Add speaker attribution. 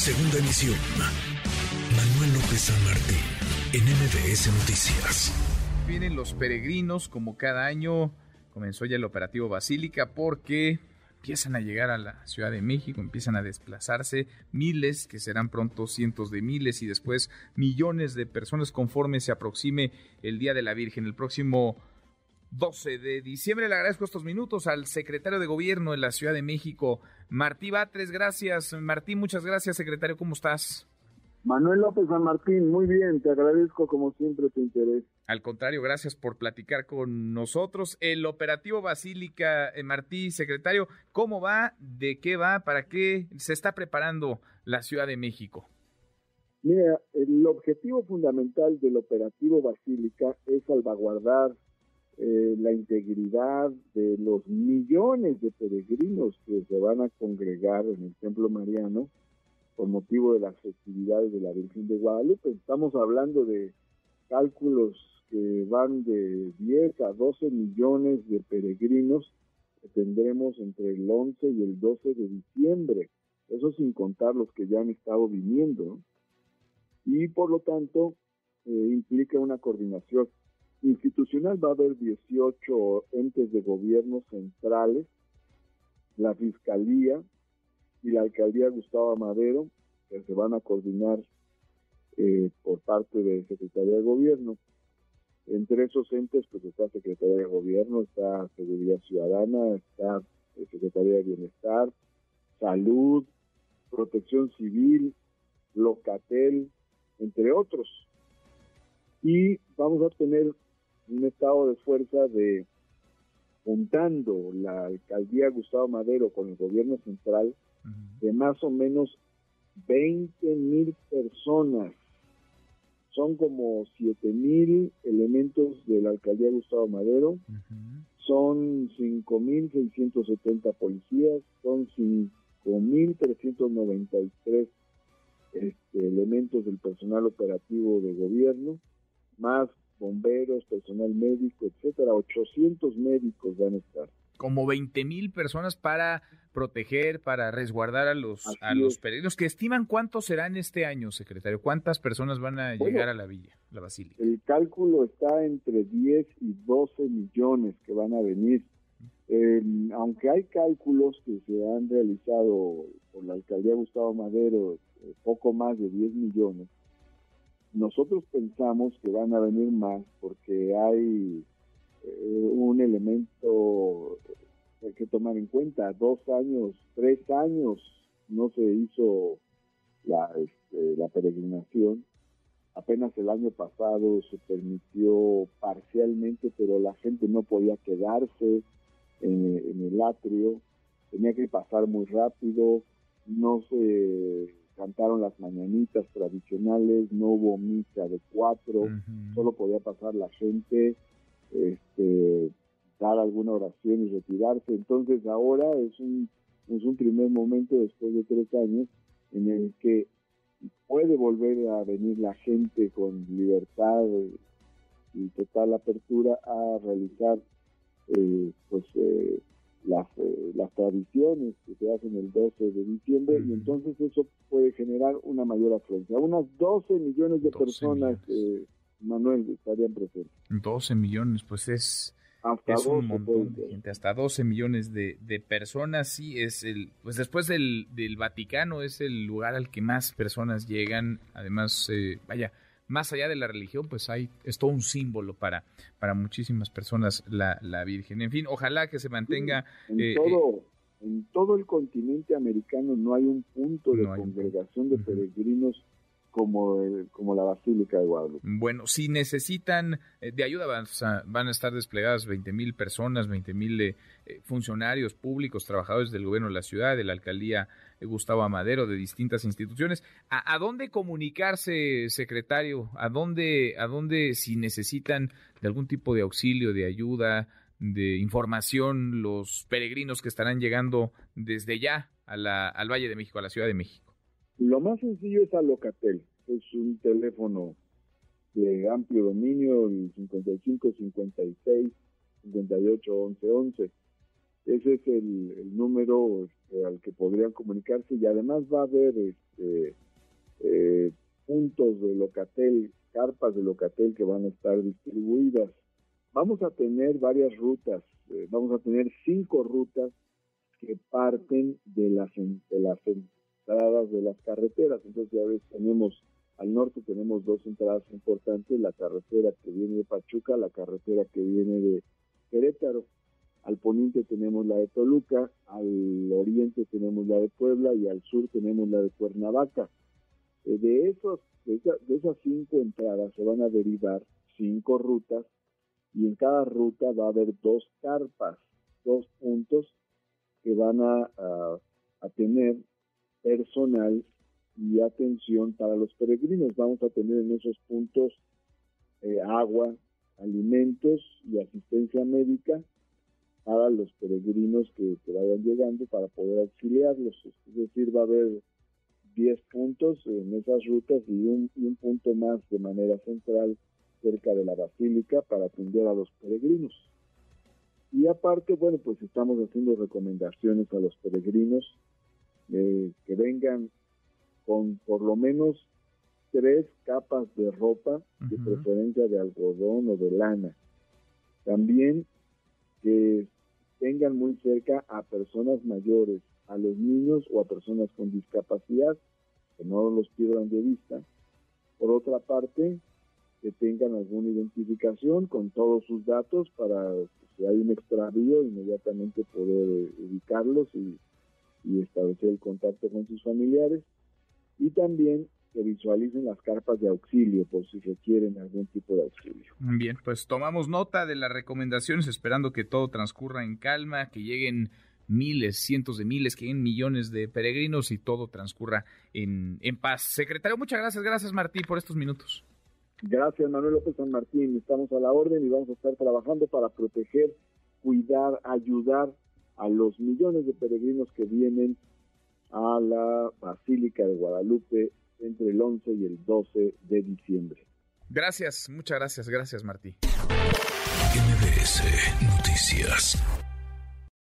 Speaker 1: Segunda emisión. Manuel López San Martín, en MBS Noticias.
Speaker 2: Vienen los peregrinos, como cada año, comenzó ya el operativo Basílica porque empiezan a llegar a la Ciudad de México, empiezan a desplazarse miles, que serán pronto cientos de miles y después millones de personas conforme se aproxime el Día de la Virgen, el próximo 12 de diciembre. Le agradezco estos minutos al secretario de Gobierno de la Ciudad de México, Martí Batres. Gracias, Martí, muchas gracias, secretario. ¿Cómo estás?
Speaker 3: Manuel López San Martín, muy bien, te agradezco como siempre tu interés.
Speaker 2: Al contrario, gracias por platicar con nosotros. El operativo Basílica, eh, Martí, secretario, ¿cómo va? ¿De qué va? ¿Para qué se está preparando la Ciudad de México?
Speaker 3: Mira, el objetivo fundamental del operativo Basílica es salvaguardar eh, la integridad de los millones de peregrinos que se van a congregar en el Templo Mariano por motivo de las festividades de la Virgen de Guadalupe. Estamos hablando de cálculos que van de 10 a 12 millones de peregrinos que tendremos entre el 11 y el 12 de diciembre. Eso sin contar los que ya han estado viniendo. Y por lo tanto, eh, implica una coordinación institucional va a haber 18 entes de gobierno centrales, la Fiscalía y la Alcaldía Gustavo Madero, que se van a coordinar eh, por parte de Secretaría de Gobierno. Entre esos entes, pues está Secretaría de Gobierno, está Seguridad Ciudadana, está Secretaría de Bienestar, Salud, Protección Civil, Locatel, entre otros. Y vamos a tener un estado de fuerza de juntando la alcaldía Gustavo Madero con el gobierno central de más o menos 20 mil personas. Son como 7 mil elementos de la alcaldía Gustavo Madero, son 5 mil 670 policías, son 5 mil 393 este, elementos del personal operativo de gobierno, más bomberos, personal médico, etcétera. 800 médicos van a estar.
Speaker 2: Como 20 mil personas para proteger, para resguardar a los, a los peregrinos, que estiman cuántos serán este año, secretario. ¿Cuántas personas van a llegar a la villa, la basílica?
Speaker 3: El cálculo está entre 10 y 12 millones que van a venir. aunque hay cálculos que se han realizado por la alcaldía Gustavo Madero, eh, poco más de 10 millones, nosotros pensamos que van a venir más porque hay eh, un elemento que hay que tomar en cuenta. Dos años, tres años no se hizo la, este, la peregrinación. Apenas el año pasado se permitió parcialmente, pero la gente no podía quedarse en, en el atrio. Tenía que pasar muy rápido. No se cantaron las mañanitas tradicionales, no hubo misa de cuatro, solo podía pasar la gente, este, dar alguna oración y retirarse. Entonces ahora es un, es un primer momento después de tres años en el que puede volver a venir la gente con libertad y total apertura a realizar eh, pues eh, las, eh, las tradiciones que se hacen el 12 de diciembre y entonces eso puede generar una mayor afluencia. Unas 12 millones de personas, Eh, Manuel, estarían presentes.
Speaker 2: 12 millones, pues es, es un montón de gente, hasta 12 millones de, de, personas, sí, es el, pues después del, del Vaticano es el lugar al que más personas llegan, además, eh, vaya, más allá de la religión, pues hay, es todo un símbolo para, para muchísimas personas la, la Virgen. En fin, ojalá que se mantenga.
Speaker 3: en, eh, todo, eh, en todo el continente americano no hay un punto de congregación de peregrinos como, como la Basílica de Guadalupe.
Speaker 2: Bueno, si necesitan eh, de ayuda, van a, van a estar desplegadas 20 mil personas, 20 mil eh, funcionarios públicos, trabajadores del gobierno de la ciudad, de la alcaldía Gustavo Amadero, de distintas instituciones. ¿A, dónde comunicarse, secretario? ¿A dónde, ¿A dónde, si necesitan de algún tipo de auxilio, de ayuda, de información, los peregrinos que estarán llegando desde ya a la, al Valle de México, a la Ciudad de México?
Speaker 3: Lo más sencillo es a Locatel. Es un teléfono de amplio dominio, el 55 56 58 11 11 Ese es el, número este, al que podrían comunicarse y además va a haber este, eh, puntos de Locatel, carpas de Locatel que van a estar distribuidas. Vamos a tener varias rutas, eh, vamos a tener cinco rutas que parten de las, de las de las carreteras. Entonces ya ves, tenemos al norte tenemos dos entradas importantes, la carretera que viene de Pachuca, la carretera que viene de Querétaro. Al poniente tenemos la de Toluca, al oriente tenemos la de Puebla y al sur tenemos la de Cuernavaca. Eh, de, esos, de, esas cinco entradas se van a derivar cinco rutas y en cada ruta va a haber dos carpas, dos puntos que van a, a, tener personal y atención para los peregrinos. Vamos a tener en esos puntos eh, agua, alimentos y asistencia médica para los peregrinos que, vayan llegando para poder auxiliarlos. Es decir, va a haber 10 puntos en esas rutas y un punto más de manera central cerca de la basílica para atender a los peregrinos. Y aparte, bueno, pues estamos haciendo recomendaciones a los peregrinos eh, que vengan con por lo menos tres capas de ropa, de preferencia de algodón o de lana. También que tengan muy cerca a personas mayores, a los niños o a personas con discapacidad, que no los pierdan de vista. Por otra parte, que tengan alguna identificación con todos sus datos para, si hay un extravío, inmediatamente poder ubicarlos y, y establecer el contacto con sus familiares. Y también que visualicen las carpas de auxilio por si requieren algún tipo de auxilio.
Speaker 2: Bien, pues tomamos nota de las recomendaciones, esperando que todo transcurra en calma, que lleguen miles, cientos de miles, que lleguen millones de peregrinos y todo transcurra en, en paz. Secretario, muchas gracias, gracias Martí por estos minutos.
Speaker 3: Gracias Manuel López San Martín, estamos a la orden y vamos a estar trabajando para proteger, cuidar, ayudar a los millones de peregrinos que vienen a la Basílica de Guadalupe entre el 11 y el 12 de diciembre.
Speaker 2: Gracias, muchas gracias, gracias Martí.
Speaker 1: MBS Noticias.